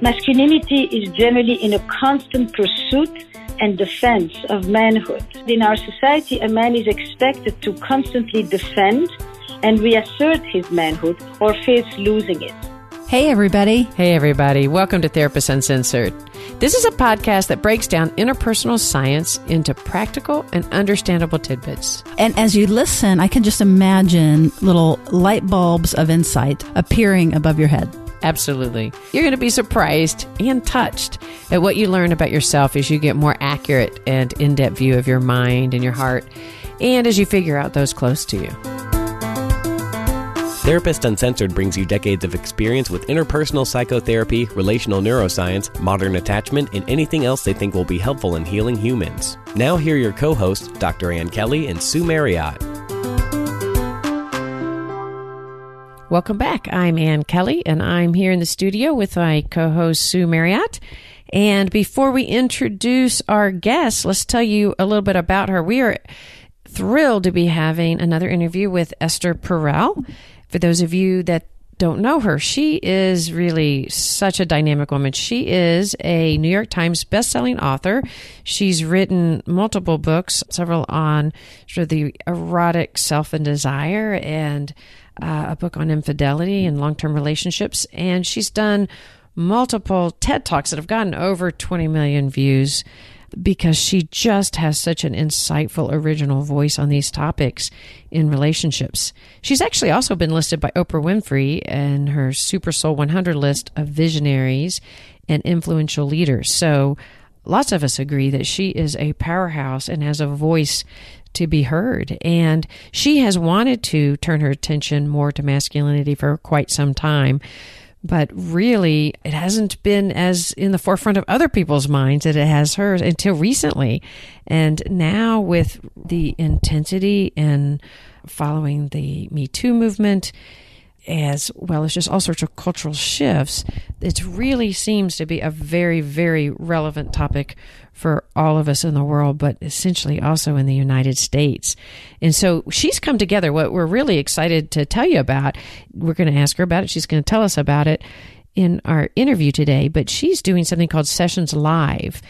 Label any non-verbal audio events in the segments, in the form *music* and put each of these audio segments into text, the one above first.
Masculinity is generally in a constant pursuit and defense of manhood. In our society, a man is expected to constantly defend and reassert his manhood or face losing it. Hey, everybody. Hey, everybody. Welcome to Therapist Uncensored. This is a podcast that breaks down interpersonal science into practical and understandable tidbits. And as you listen, I can just imagine little light bulbs of insight appearing above your head. Absolutely. You're going to be surprised and touched at what you learn about yourself as you get more accurate and in depth view of your mind and your heart, and as you figure out those close to you. Therapist Uncensored brings you decades of experience with interpersonal psychotherapy, relational neuroscience, modern attachment, and anything else they think will be helpful in healing humans. Now, hear your co hosts, Dr. Ann Kelley and Sue Marriott. Welcome back. I'm Ann Kelley, and I'm here in the studio with my co host, Sue Marriott. And before we introduce our guest, let's tell you a little bit about her. We are thrilled to be having another interview with Esther Perel. For those of you that don't know her, she is really such a dynamic woman. She is a New York Times bestselling author. She's written multiple books, several on sort of the erotic self and desire, and uh, a book on infidelity and long term relationships. And she's done multiple TED Talks that have gotten over 20 million views because she just has such an insightful, original voice on these topics in relationships. She's actually also been listed by Oprah Winfrey in her Super Soul 100 list of visionaries and influential leaders. So lots of us agree that she is a powerhouse and has a voice to be heard. And she has wanted to turn her attention more to masculinity for quite some time but really it hasn't been as in the forefront of other people's minds that it has hers until recently and now with the intensity and following the me too movement as well as just all sorts of cultural shifts it really seems to be a very very relevant topic for all of us in the world, but essentially also in the United States. And so she's come together. What we're really excited to tell you about, we're going to ask her about it. She's going to tell us about it in our interview today, but she's doing something called Sessions Live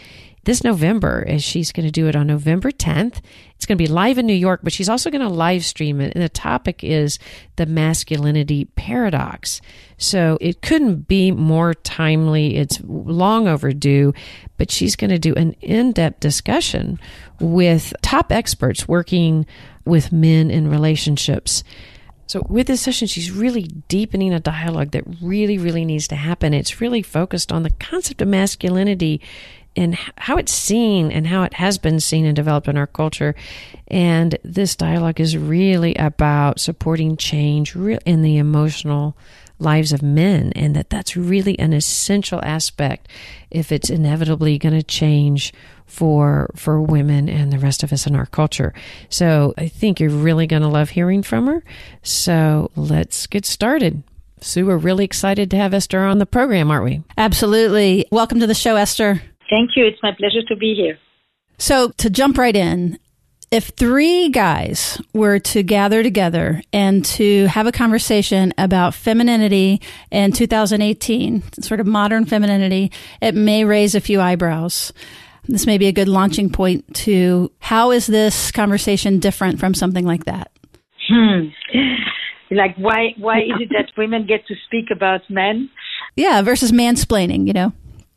this November, as she's going to do it on November 10th. It's going to be live in New York, but she's also going to live stream it. And the topic is the masculinity paradox. So it couldn't be more timely. It's long overdue, but she's going to do an in depth discussion with top experts working with men in relationships. So, with this session, she's really deepening a dialogue that really, really needs to happen. It's really focused on the concept of masculinity and how it's seen and how it has been seen and developed in our culture. And this dialogue is really about supporting change in the emotional lives of men and that that's really an essential aspect if it's inevitably going to change for for women and the rest of us in our culture. So I think you're really going to love hearing from her. So let's get started. Sue, we're really excited to have Esther on the program, aren't we? Absolutely. Welcome to the show, Esther. Thank you. It's my pleasure to be here. So, to jump right in, if three guys were to gather together and to have a conversation about femininity in 2018, sort of modern femininity, it may raise a few eyebrows. This may be a good launching point to how is this conversation different from something like that? Hmm. Like why why is it that women get to speak about men? Yeah, versus mansplaining, you know.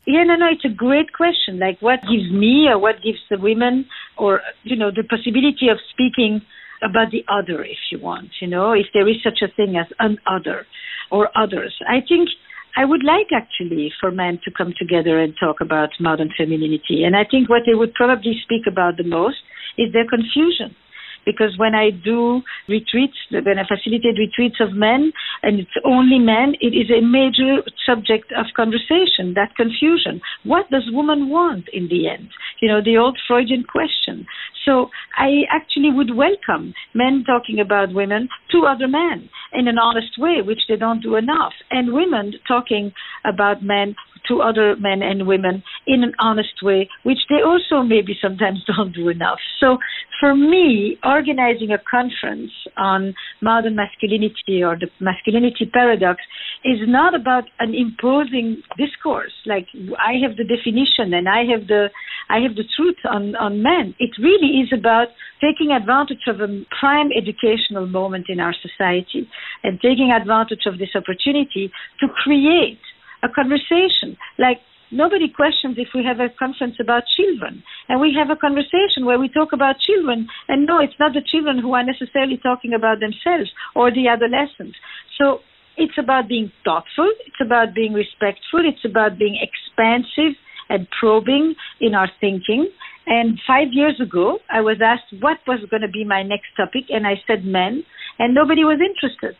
Yeah, no, no, it's a great question. Like, what gives me or what gives the women, or, you know, the possibility of speaking about the other, if you want, you know, if there is such a thing as an other or others. I think I would like actually for men to come together and talk about modern femininity. And I think what they would probably speak about the most is their confusion because when I do retreats, when I facilitate retreats of men, and it's only men, it is a major subject of conversation, that confusion. What does woman want in the end? You know, the old Freudian question. So I actually would welcome men talking about women to other men in an honest way, which they don't do enough, and women talking about men to other men and women in an honest way, which they also maybe sometimes *laughs* don't do enough. So for me, organizing a conference on modern masculinity or the masculinity paradox is not about an imposing discourse. Like I have the definition and I have the I have the truth on, on men. It really is about taking advantage of a prime educational moment in our society and taking advantage of this opportunity to create a conversation. Like nobody questions if we have a conference about children. And we have a conversation where we talk about children and no it's not the children who are necessarily talking about themselves or the adolescents so it's about being thoughtful it's about being respectful it's about being expansive and probing in our thinking. And five years ago i was asked what was going to be my next topic and i said men and nobody was interested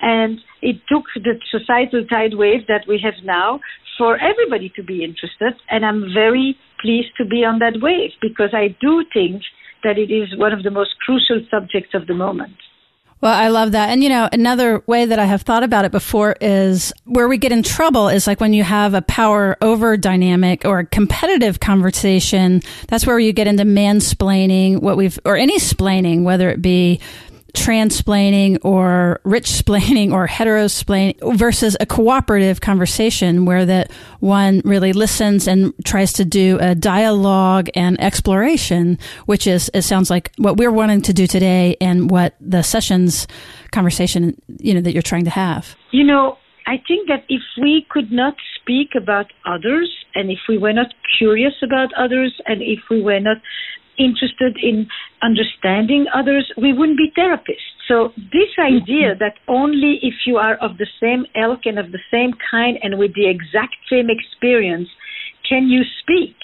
and it took the societal tide wave that we have now for everybody to be interested. And I'm very pleased to be on that wave because I do think that it is one of the most crucial subjects of the moment. Well, I love that. And you know, another way that I have thought about it before is where we get in trouble is like when you have a power over dynamic or a competitive conversation. That's where you get into mansplaining what we've, or any splaining, whether it be transplaining or rich splaining or heterosplaining versus a cooperative conversation where that one really listens and tries to do a dialogue and exploration, which is, it sounds like what we're wanting to do today and what the sessions conversation, you know, that you're trying to have. You know, I think that if we could not speak about others and if we were not curious about others and if we were not interested in understanding others, we wouldn't be therapists. So this mm-hmm. idea that only if you are of the same ilk and of the same kind and with the exact same experience can you speak.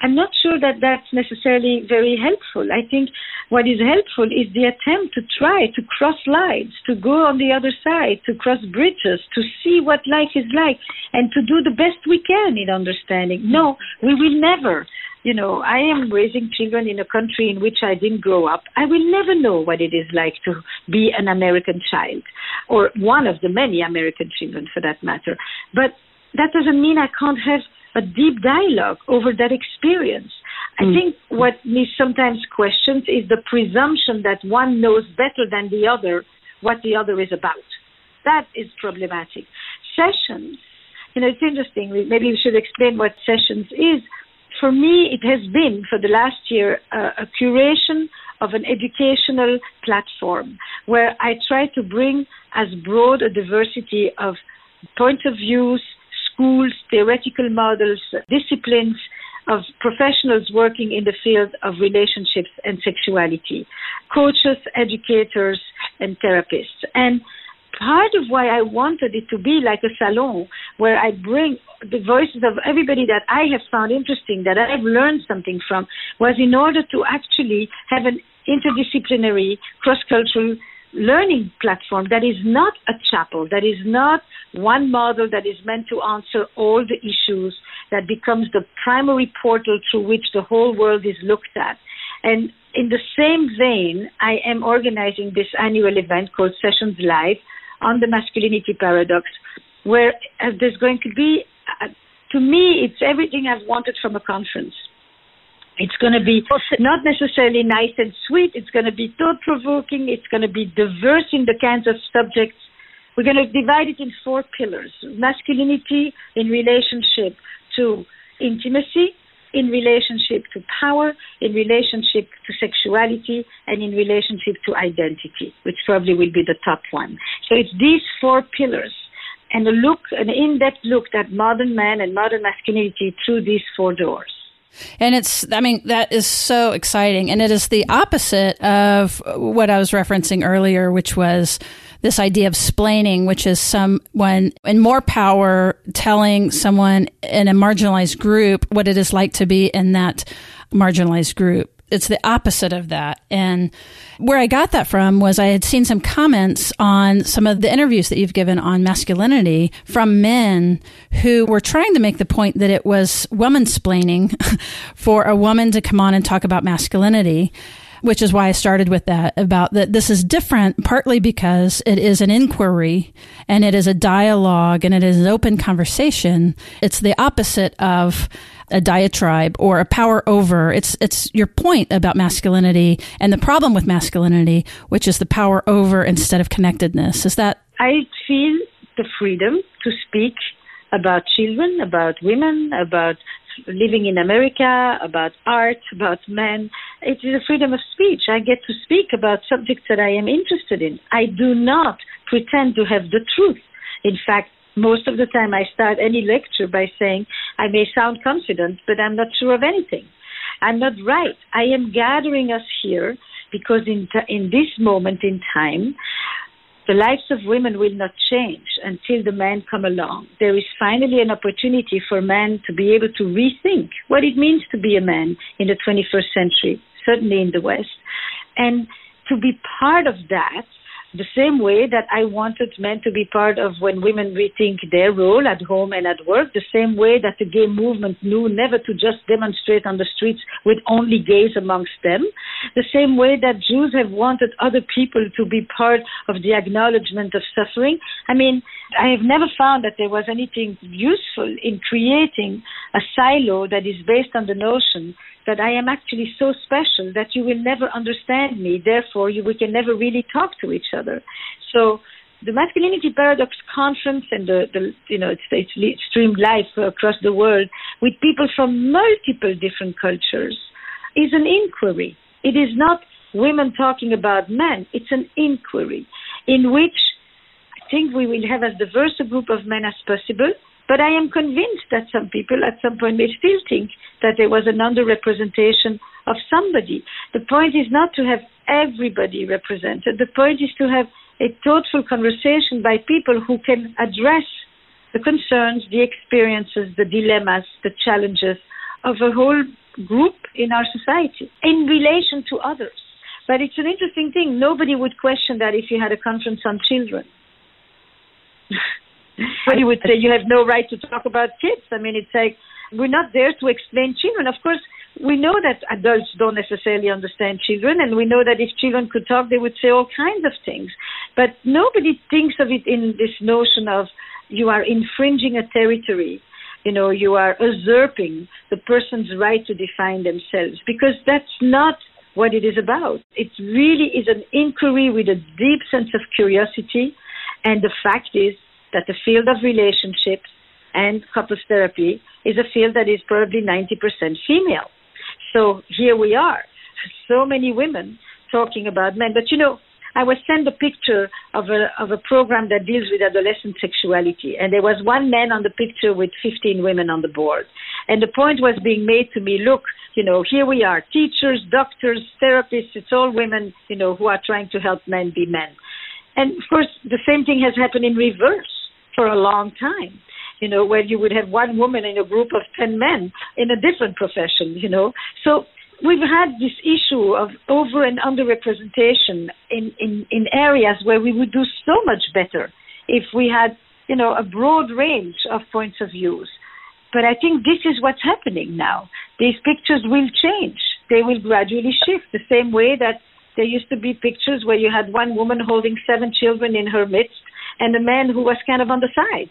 I'm not sure that that's necessarily very helpful. I think what is helpful is the attempt to try to cross lines, to go on the other side, to cross bridges, to see what life is like, and to do the best we can in understanding. No, we will never you know, I am raising children in a country in which I didn't grow up. I will never know what it is like to be an American child, or one of the many American children for that matter. But that doesn't mean I can't have a deep dialogue over that experience. I mm. think what me sometimes questions is the presumption that one knows better than the other what the other is about. That is problematic. Sessions, you know, it's interesting. Maybe we should explain what sessions is for me, it has been for the last year uh, a curation of an educational platform where I try to bring as broad a diversity of point of views, schools, theoretical models, disciplines of professionals working in the field of relationships and sexuality, coaches, educators, and therapists. And part of why I wanted it to be like a salon where I bring the voices of everybody that I have found interesting, that I've learned something from, was in order to actually have an interdisciplinary, cross-cultural learning platform that is not a chapel, that is not one model that is meant to answer all the issues, that becomes the primary portal through which the whole world is looked at. And in the same vein, I am organizing this annual event called Sessions Live, on the masculinity paradox, where uh, there's going to be, uh, to me, it's everything I've wanted from a conference. It's going to be not necessarily nice and sweet. It's going to be thought provoking. It's going to be diverse in the kinds of subjects. We're going to divide it in four pillars masculinity in relationship to intimacy, in relationship to power, in relationship to sexuality, and in relationship to identity, which probably will be the top one. So it's these four pillars and a look, an in-depth look at modern man and modern masculinity through these four doors. And it's, I mean, that is so exciting. And it is the opposite of what I was referencing earlier, which was this idea of splaining, which is someone in more power telling someone in a marginalized group what it is like to be in that marginalized group. It's the opposite of that. And where I got that from was I had seen some comments on some of the interviews that you've given on masculinity from men who were trying to make the point that it was woman splaining *laughs* for a woman to come on and talk about masculinity which is why I started with that about that this is different partly because it is an inquiry and it is a dialogue and it is an open conversation. It's the opposite of a diatribe or a power over. It's it's your point about masculinity and the problem with masculinity, which is the power over instead of connectedness. Is that I feel the freedom to speak about children, about women, about living in America, about art, about men. It is a freedom of speech. I get to speak about subjects that I am interested in. I do not pretend to have the truth. In fact, most of the time I start any lecture by saying, I may sound confident, but I'm not sure of anything. I'm not right. I am gathering us here because in, t- in this moment in time, the lives of women will not change until the men come along. There is finally an opportunity for men to be able to rethink what it means to be a man in the 21st century, certainly in the West, and to be part of that the same way that I wanted men to be part of when women rethink their role at home and at work, the same way that the gay movement knew never to just demonstrate on the streets with only gays amongst them, the same way that Jews have wanted other people to be part of the acknowledgement of suffering. I mean, I have never found that there was anything useful in creating a silo that is based on the notion that I am actually so special that you will never understand me. Therefore, you, we can never really talk to each other. So, the masculinity paradox conference and the, the you know it's, it's streamed live across the world with people from multiple different cultures is an inquiry. It is not women talking about men. It's an inquiry in which think we will have as diverse a group of men as possible but I am convinced that some people at some point may still think that there was an underrepresentation of somebody. The point is not to have everybody represented. The point is to have a thoughtful conversation by people who can address the concerns, the experiences, the dilemmas, the challenges of a whole group in our society in relation to others. But it's an interesting thing. Nobody would question that if you had a conference on children. But you would say you have no right to talk about kids. I mean, it's like we're not there to explain children. Of course, we know that adults don't necessarily understand children, and we know that if children could talk, they would say all kinds of things. But nobody thinks of it in this notion of you are infringing a territory. You know, you are usurping the person's right to define themselves because that's not what it is about. It really is an inquiry with a deep sense of curiosity. And the fact is, that the field of relationships and couples therapy is a field that is probably 90% female. So here we are, so many women talking about men. But you know, I was sent a picture of a of a program that deals with adolescent sexuality, and there was one man on the picture with 15 women on the board. And the point was being made to me, look, you know, here we are, teachers, doctors, therapists, it's all women, you know, who are trying to help men be men. And of course, the same thing has happened in reverse for a long time you know, where you would have one woman in a group of 10 men in a different profession, you know. So we've had this issue of over and underrepresentation in, in, in areas where we would do so much better if we had, you know, a broad range of points of views. But I think this is what's happening now. These pictures will change. They will gradually shift the same way that there used to be pictures where you had one woman holding seven children in her midst and a man who was kind of on the side.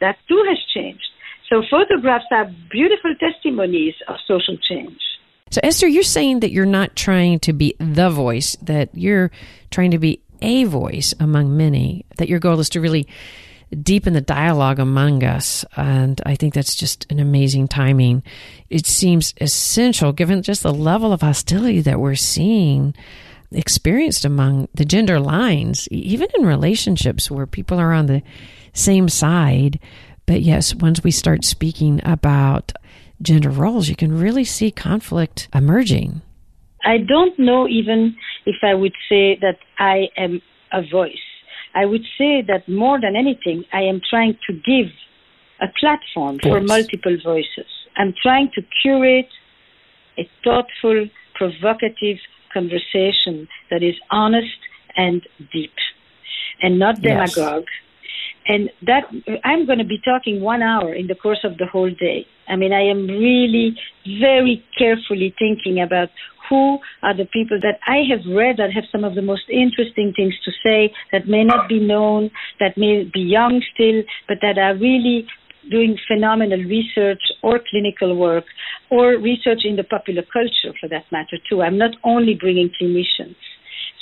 That too has changed. So photographs are beautiful testimonies of social change. So, Esther, you're saying that you're not trying to be the voice, that you're trying to be a voice among many, that your goal is to really deepen the dialogue among us. And I think that's just an amazing timing. It seems essential given just the level of hostility that we're seeing experienced among the gender lines, even in relationships where people are on the same side. But yes, once we start speaking about gender roles, you can really see conflict emerging. I don't know even if I would say that I am a voice. I would say that more than anything, I am trying to give a platform for multiple voices. I'm trying to curate a thoughtful, provocative, conversation that is honest and deep and not demagogue yes. And that I'm going to be talking one hour in the course of the whole day. I mean, I am really very carefully thinking about who are the people that I have read that have some of the most interesting things to say that may not be known, that may be young still, but that are really doing phenomenal research or clinical work or research in the popular culture for that matter too. I'm not only bringing clinicians.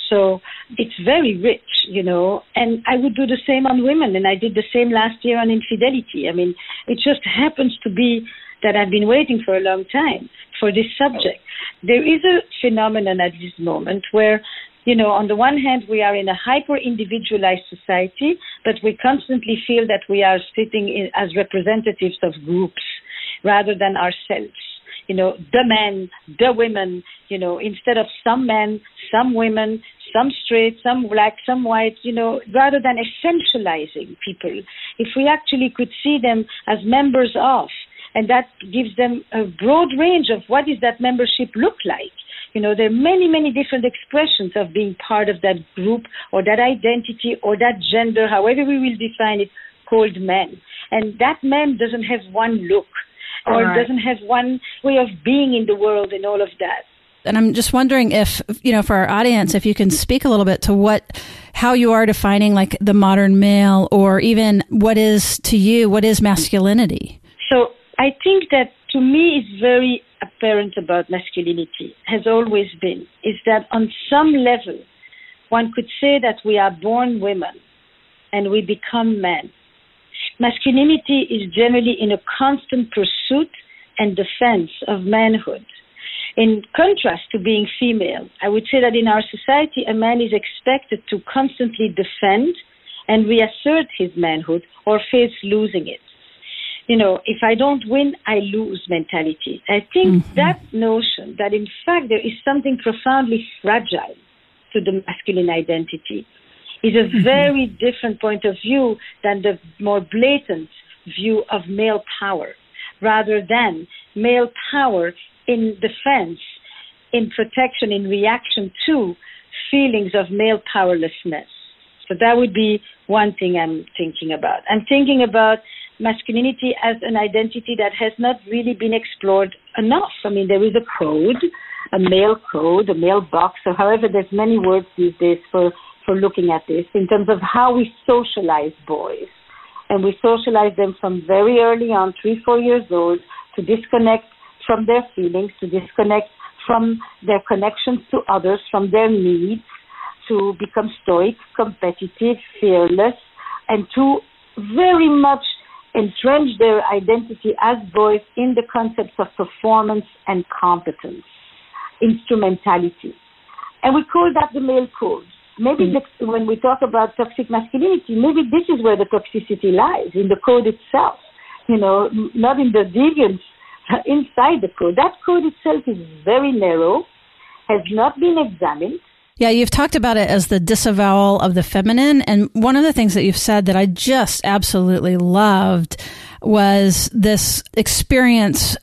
So it's very rich, you know, and I would do the same on women, and I did the same last year on infidelity. I mean, it just happens to be that I've been waiting for a long time for this subject. There is a phenomenon at this moment where, you know, on the one hand, we are in a hyper individualized society, but we constantly feel that we are sitting in, as representatives of groups rather than ourselves you know, the men, the women, you know, instead of some men, some women, some straight, some black, some white, you know, rather than essentializing people, if we actually could see them as members of, and that gives them a broad range of what does that membership look like. You know, there are many, many different expressions of being part of that group or that identity or that gender, however we will define it, called men. And that man doesn't have one look or right. doesn't have one way of being in the world and all of that. And I'm just wondering if, you know, for our audience, if you can speak a little bit to what, how you are defining like the modern male or even what is to you, what is masculinity? So I think that to me it's very apparent about masculinity, has always been, is that on some level, one could say that we are born women and we become men masculinity is generally in a constant pursuit and defense of manhood. In contrast to being female, I would say that in our society, a man is expected to constantly defend and reassert his manhood or face losing it. You know, if I don't win, I lose mentality. I think mm-hmm. that notion that in fact there is something profoundly fragile to the masculine identity is a mm-hmm. very different point of view than the more blatant view of male power, rather than male power in defense, in protection, in reaction to feelings of male powerlessness. So that would be one thing I'm thinking about. I'm thinking about masculinity as an identity that has not really been explored enough. I mean, there is a code, a male code, a male box, or however, there's many words these days for for looking at this in terms of how we socialize boys. And we socialize them from very early on, three, four years old, to disconnect from their feelings, to disconnect from their connections to others, from their needs, to become stoic, competitive, fearless, and to very much entrench their identity as boys in the concepts of performance and competence, instrumentality. And we call that the male code. Maybe mm. the, when we talk about toxic masculinity, maybe this is where the toxicity lies in the code itself. You know, not in the deviance inside the code. That code itself is very narrow, has not been examined. Yeah, you've talked about it as the disavowal of the feminine. And one of the things that you've said that I just absolutely loved was this experience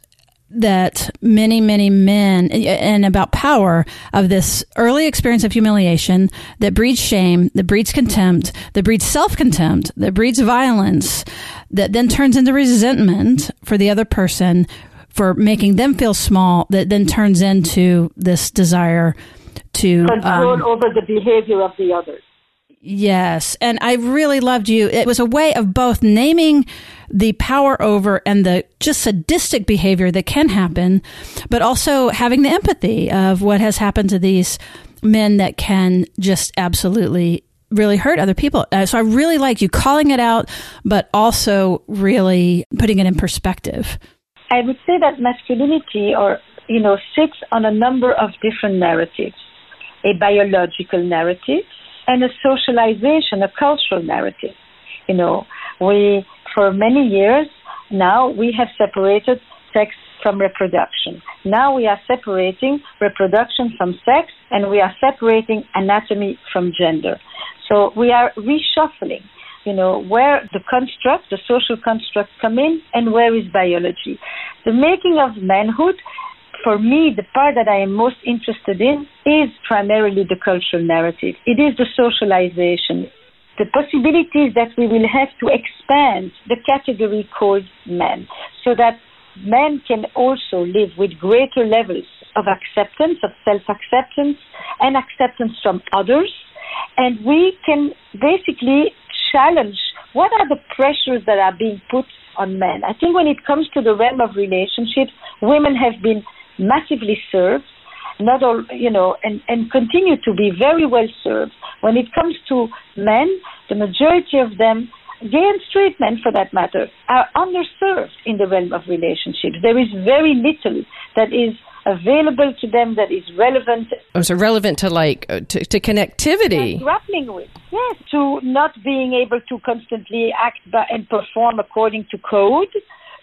that many, many men eh, and about power of this early experience of humiliation that breeds shame, that breeds contempt, that breeds self contempt, that breeds violence, that then turns into resentment for the other person for making them feel small, that then turns into this desire to control um, over the behavior of the others. Yes. And I really loved you. It was a way of both naming the power over and the just sadistic behavior that can happen, but also having the empathy of what has happened to these men that can just absolutely really hurt other people. Uh, so I really like you calling it out, but also really putting it in perspective. I would say that masculinity or, you know, sits on a number of different narratives. A biological narrative, and a socialization, a cultural narrative. You know, we, for many years now, we have separated sex from reproduction. Now we are separating reproduction from sex and we are separating anatomy from gender. So we are reshuffling, you know, where the construct, the social construct come in and where is biology. The making of manhood for me, the part that I am most interested in is primarily the cultural narrative. It is the socialization. the possibilities that we will have to expand the category called men so that men can also live with greater levels of acceptance, of self acceptance, and acceptance from others. And we can basically challenge what are the pressures that are being put on men. I think when it comes to the realm of relationships, women have been massively served, not all, you know, and, and continue to be very well served. When it comes to men, the majority of them gay and straight men for that matter, are underserved in the realm of relationships. There is very little that is available to them that is relevant. Oh, so relevant to like uh, to, to connectivity. grappling with, yes, to not being able to constantly act by, and perform according to code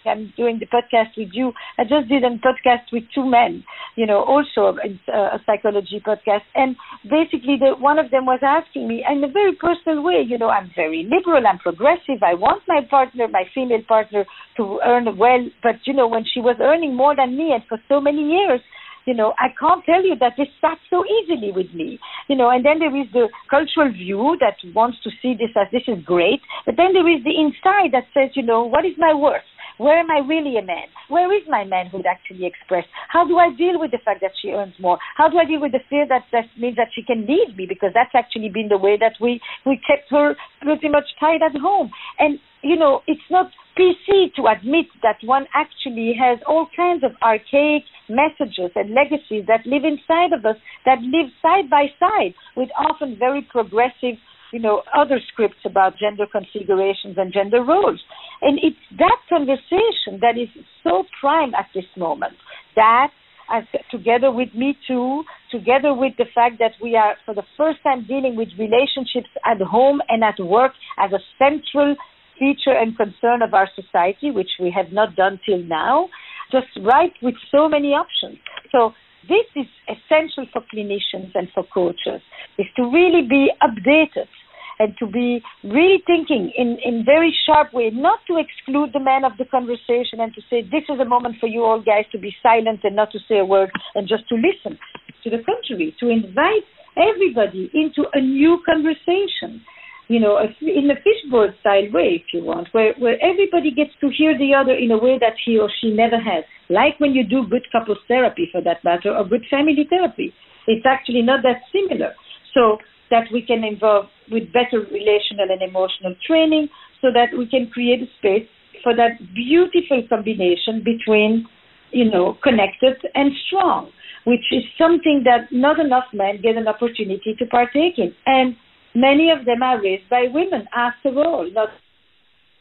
I'm doing the podcast with you. I just did a podcast with two men, you know, also a, psychology podcast. And basically, the, one of them was asking me in a very personal way, you know, I'm very liberal, I'm progressive. I want my partner, my female partner, to earn well. But, you know, when she was earning more than me and for so many years, you know, I can't tell you that this sat so easily with me. You know, and then there is the cultural view that wants to see this as this is great, but then there is the inside that says, you know, what is my worth? Where am I really a man? Where is my manhood actually expressed? How do I deal with the fact that she earns more? How do I deal with the fear that that means that she can leave me? Because that's actually been the way that we, we kept her pretty much tied at home. And, you know, it's not PC to admit that one actually has all kinds of archaic messages and legacies that live inside of us, that live side by side with often very progressive you know, other scripts about gender configurations and gender roles. And it's that conversation that is so prime at this moment. That, as, together with Me Too, together with the fact that we are for the first time dealing with relationships at home and at work as a central feature and concern of our society, which we have not done till now, just right with so many options. So this is essential for clinicians and for coaches, is to really be updated and to be really thinking in, in very sharp way, not to exclude the man of the conversation and to say, this is a moment for you all guys to be silent and not to say a word and just to listen. To the contrary, to invite everybody into a new conversation you know, in a fishbowl style way, if you want, where, where everybody gets to hear the other in a way that he or she never has. Like when you do good couples therapy, for that matter, or good family therapy. It's actually not that similar. So that we can involve with better relational and emotional training so that we can create a space for that beautiful combination between, you know, connected and strong, which is something that not enough men get an opportunity to partake in. And Many of them are raised by women, after all. Not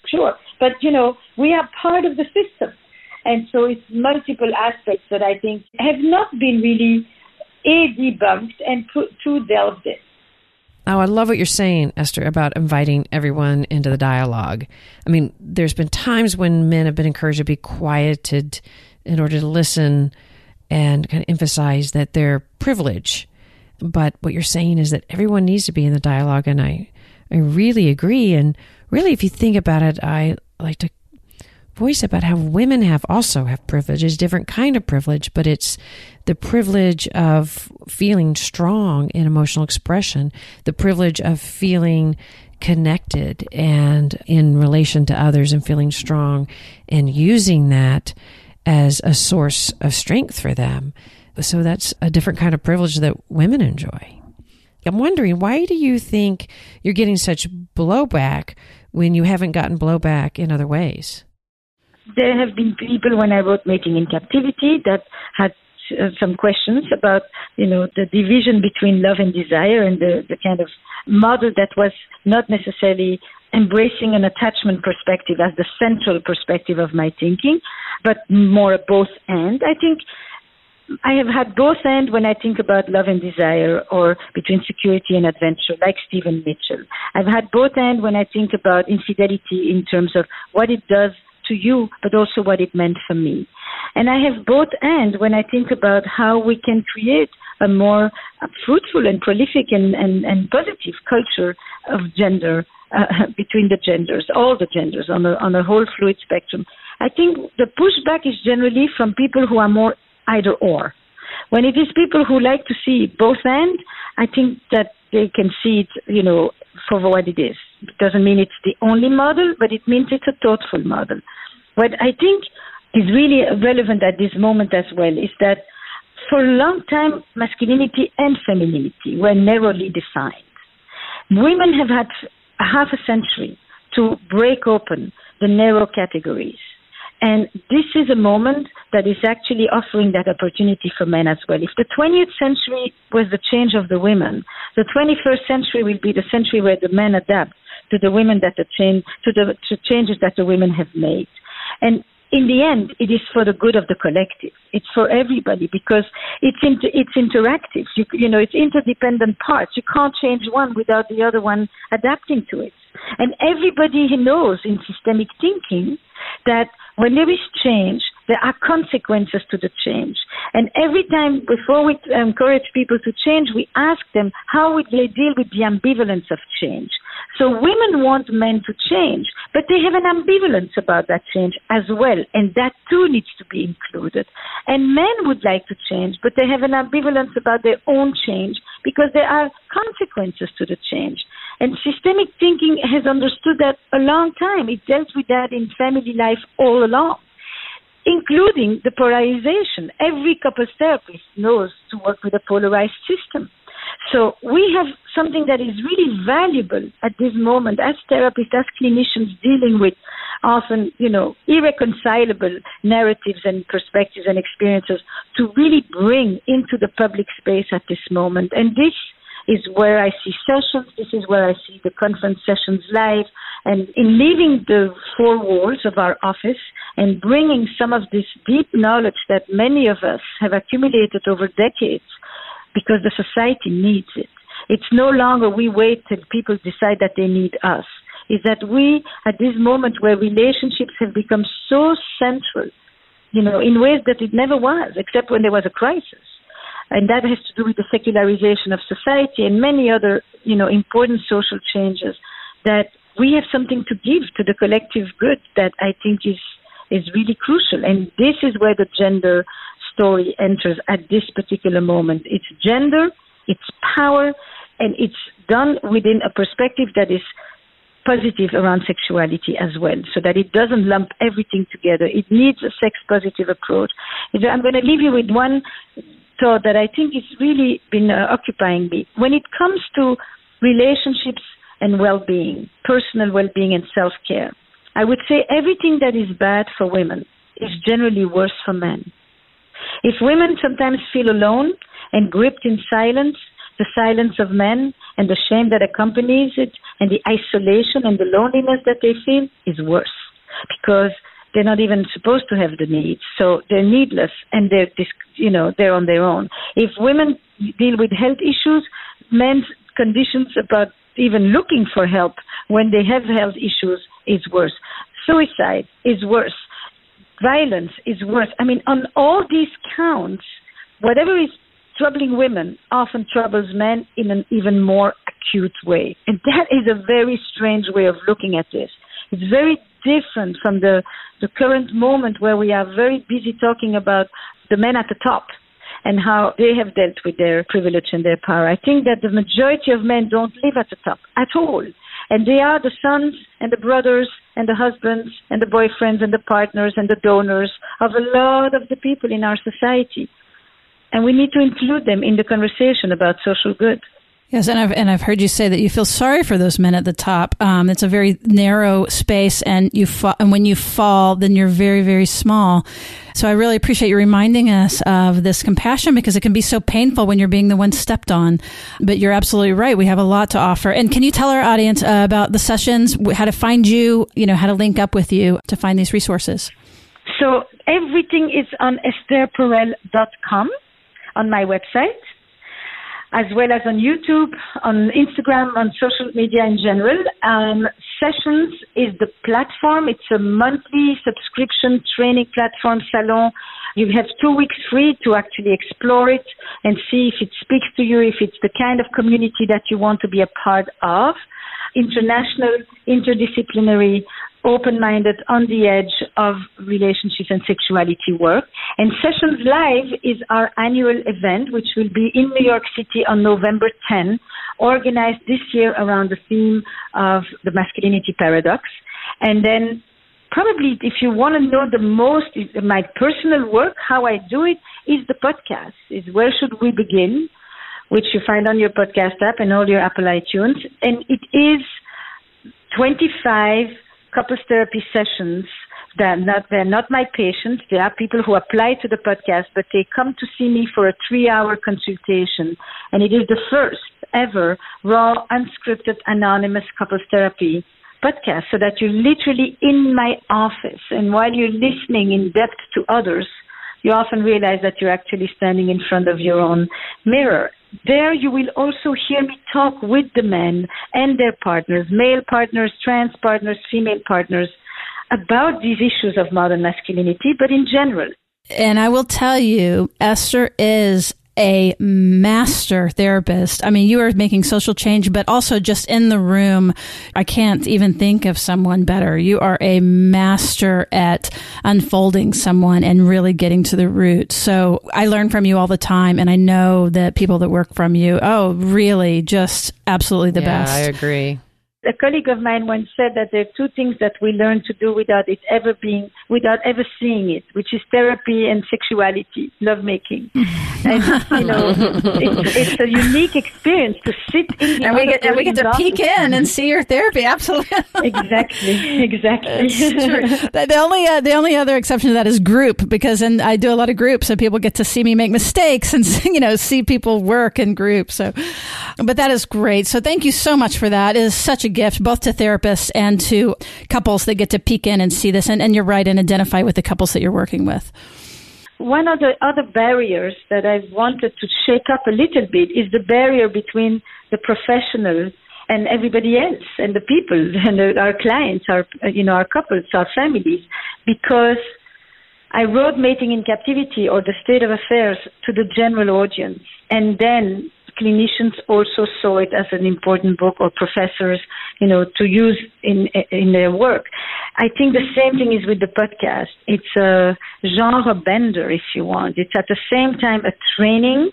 sure, but you know, we are part of the system, and so it's multiple aspects that I think have not been really a debunked and put to delved in. Oh, I love what you're saying, Esther, about inviting everyone into the dialogue. I mean, there's been times when men have been encouraged to be quieted in order to listen and kind of emphasize that their privilege but what you're saying is that everyone needs to be in the dialogue, and I, I really agree. And really, if you think about it, I like to voice about how women have also have privilege privileges, different kind of privilege, but it's the privilege of feeling strong in emotional expression, the privilege of feeling connected and in relation to others and feeling strong and using that as a source of strength for them. So that's a different kind of privilege that women enjoy. I'm wondering, why do you think you're getting such blowback when you haven't gotten blowback in other ways? There have been people when I wrote Mating in Captivity that had uh, some questions about, you know, the division between love and desire and the, the kind of model that was not necessarily embracing an attachment perspective as the central perspective of my thinking, but more a both and. I think I have had both ends when I think about love and desire or between security and adventure, like Stephen Mitchell. I've had both ends when I think about infidelity in terms of what it does to you, but also what it meant for me. And I have both ends when I think about how we can create a more fruitful and prolific and, and, and positive culture of gender uh, *laughs* between the genders, all the genders on a, on a whole fluid spectrum. I think the pushback is generally from people who are more either or. When it is people who like to see both ends, I think that they can see it, you know, for what it is. It doesn't mean it's the only model, but it means it's a thoughtful model. What I think is really relevant at this moment as well is that for a long time, masculinity and femininity were narrowly defined. Women have had half a century to break open the narrow categories. And this is a moment that is actually offering that opportunity for men as well. If the 20th century was the change of the women, the 21st century will be the century where the men adapt to the women that the change to the to changes that the women have made. And in the end, it is for the good of the collective. It's for everybody because it's inter- it's interactive. You, you know, it's interdependent parts. You can't change one without the other one adapting to it. And everybody knows in systemic thinking that when there is change, there are consequences to the change. And every time before we um, encourage people to change, we ask them how would they deal with the ambivalence of change. So women want men to change, but they have an ambivalence about that change as well, and that too needs to be included. And men would like to change, but they have an ambivalence about their own change because there are consequences to the change. And systemic thinking has understood that a long time. It dealt with that in family life all along, including the polarization. Every couples therapist knows to work with a polarized system. So we have something that is really valuable at this moment as therapists, as clinicians dealing with often, you know, irreconcilable narratives and perspectives and experiences to really bring into the public space at this moment. And this is where I see sessions. This is where I see the conference sessions live. And in leaving the four walls of our office and bringing some of this deep knowledge that many of us have accumulated over decades because the society needs it. It's no longer we wait till people decide that they need us. Is that we, at this moment where relationships have become so central, you know, in ways that it never was, except when there was a crisis and that has to do with the secularization of society and many other, you know, important social changes that we have something to give to the collective good that I think is is really crucial. And this is where the gender story enters at this particular moment. It's gender, it's power, and it's done within a perspective that is positive around sexuality as well, so that it doesn't lump everything together. It needs a sex positive approach. I'm going to leave you with one thought that I think has really been uh, occupying me. When it comes to relationships and well being, personal well being, and self care, I would say everything that is bad for women is generally worse for men. If women sometimes feel alone and gripped in silence, the silence of men and the shame that accompanies it and the isolation and the loneliness that they feel is worse because they're not even supposed to have the needs, so they're needless and they're, you know, they're on their own. If women deal with health issues, men's conditions about even looking for help when they have health issues is worse. Suicide is worse. Violence is worse. I mean, on all these counts, whatever is troubling women often troubles men in an even more acute way. And that is a very strange way of looking at this. It's very different from the, the current moment where we are very busy talking about the men at the top and how they have dealt with their privilege and their power. I think that the majority of men don't live at the top at all. And they are the sons and the brothers and the husbands and the boyfriends and the partners and the donors of a lot of the people in our society. And we need to include them in the conversation about social good. Yes, and I've and I've heard you say that you feel sorry for those men at the top. Um, it's a very narrow space, and you fa- and when you fall, then you're very very small. So I really appreciate you reminding us of this compassion because it can be so painful when you're being the one stepped on. But you're absolutely right. We have a lot to offer. And can you tell our audience uh, about the sessions, how to find you, you know, how to link up with you to find these resources? So everything is on estherperel.com on my website as well as on YouTube, on Instagram, on social media in general. Um, Sessions is the platform. It's a monthly subscription training platform salon You have two weeks free to actually explore it and see if it speaks to you, if it's the kind of community that you want to be a part of. International, interdisciplinary, open-minded, on the edge of relationships and sexuality work. And Sessions Live is our annual event, which will be in New York City on November 10, organized this year around the theme of the masculinity paradox. And then probably if you want to know the most my personal work, how I do it is the podcast. Is where should we begin, which you find on your podcast app and all your Apple iTunes, and it is 25 couples therapy sessions. They're not, they're not my patients. They are people who apply to the podcast, but they come to see me for a three hour consultation. And it is the first ever raw, unscripted, anonymous couples therapy podcast so that you're literally in my office. And while you're listening in depth to others, you often realize that you're actually standing in front of your own mirror. There you will also hear me talk with the men and their partners, male partners, trans partners, female partners, about these issues of modern masculinity, but in general. And I will tell you, Esther is a master therapist. I mean, you are making social change, but also just in the room. I can't even think of someone better. You are a master at unfolding someone and really getting to the root. So I learn from you all the time. And I know that people that work from you, oh, really just absolutely the yeah, best. I agree a colleague of mine once said that there are two things that we learn to do without it ever being, without ever seeing it, which is therapy and sexuality, lovemaking. *laughs* and you know, it's, it's, a unique experience to sit in the and we get and we get to peek in and see your therapy. Absolutely, exactly, *laughs* exactly. the only uh, the only other exception to that is group because and I do a lot of groups and people get to see me make mistakes and *laughs* you know see people work in groups. So, but that is great. So thank you so much for that. It is such a gift both to therapists and to couples that get to peek in and see this. And, and you're right, and identify with the couples that you're working with. One of the other barriers that I've wanted to shake up a little bit is the barrier between the professional and everybody else and the people *laughs* and the, our clients, our you know our couples, our families, because I wrote Mating in Captivity or The State of Affairs to the general audience, and then clinicians also saw it as an important book or professors, you know, to use in in their work. I think the same thing is with the podcast. It's a genre bender, if you want. It's at the same time a training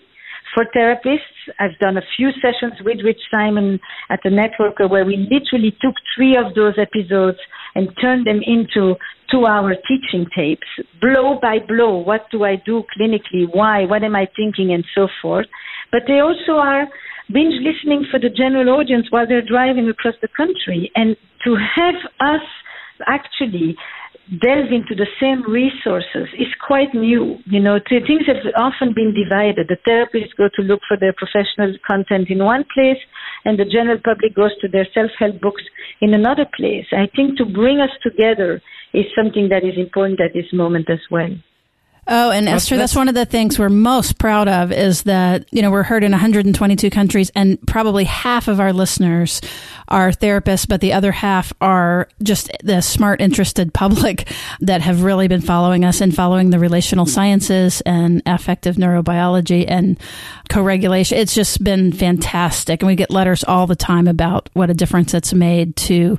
for therapists. I've done a few sessions with Rich Simon at the Networker where we literally took three of those episodes and turned them into two hour teaching tapes, blow by blow. What do I do clinically? Why? What am I thinking? And so forth but they also are binge listening for the general audience while they're driving across the country. And to have us actually delve into the same resources is quite new. You know, things have often been divided. The therapists go to look for their professional content in one place, and the general public goes to their self-help books in another place. I think to bring us together is something that is important at this moment as well. Oh, and that's, Esther, that's, that's, one of the things we're most proud of is that, you know, we're heard in 122 countries and probably half of our listeners are therapists, but the other half are just the smart, interested *laughs* public that have really been following us and following the relational sciences and affective neurobiology and co-regulation. It's just been fantastic. And we get letters all the time about what a difference it's made to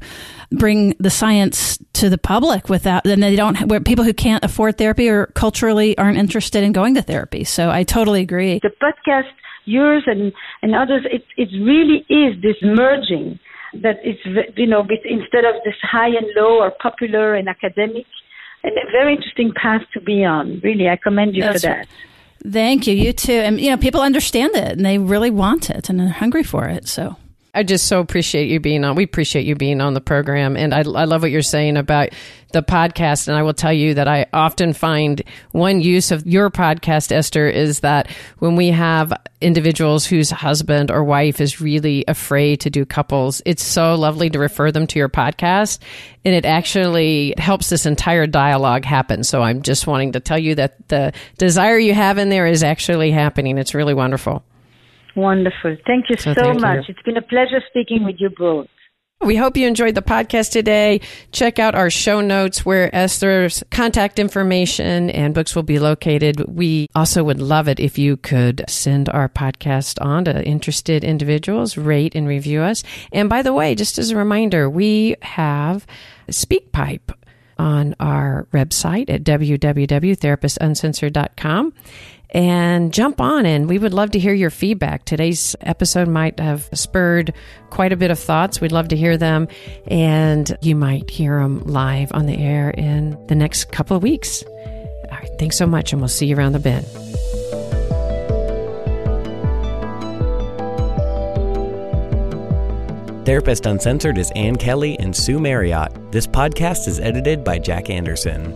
bring the science to the public without, and they don't, where people who can't afford therapy or culturally aren't interested in going to therapy. So I totally agree. The podcast, yours and, and others, it, it really is this merging that it's, you know, instead of this high and low or popular and academic, and a very interesting path to be on. Really, I commend you That's for that. Thank you. You too. And, you know, people understand it and they really want it and they're hungry for it. So. I just so appreciate you being on. We appreciate you being on the program. And I, I love what you're saying about the podcast. And I will tell you that I often find one use of your podcast, Esther, is that when we have individuals whose husband or wife is really afraid to do couples, it's so lovely to refer them to your podcast. And it actually helps this entire dialogue happen. So I'm just wanting to tell you that the desire you have in there is actually happening. It's really wonderful. Wonderful. Thank you so, so thank much. You. It's been a pleasure speaking with you both. We hope you enjoyed the podcast today. Check out our show notes where Esther's contact information and books will be located. We also would love it if you could send our podcast on to interested individuals, rate and review us. And by the way, just as a reminder, we have SpeakPipe on our website at www.therapistuncensored.com and jump on and we would love to hear your feedback. Today's episode might have spurred quite a bit of thoughts. We'd love to hear them and you might hear them live on the air in the next couple of weeks. All right, thanks so much and we'll see you around the bend. Therapist Uncensored is Ann Kelley and Sue Marriott. This podcast is edited by Jack Anderson.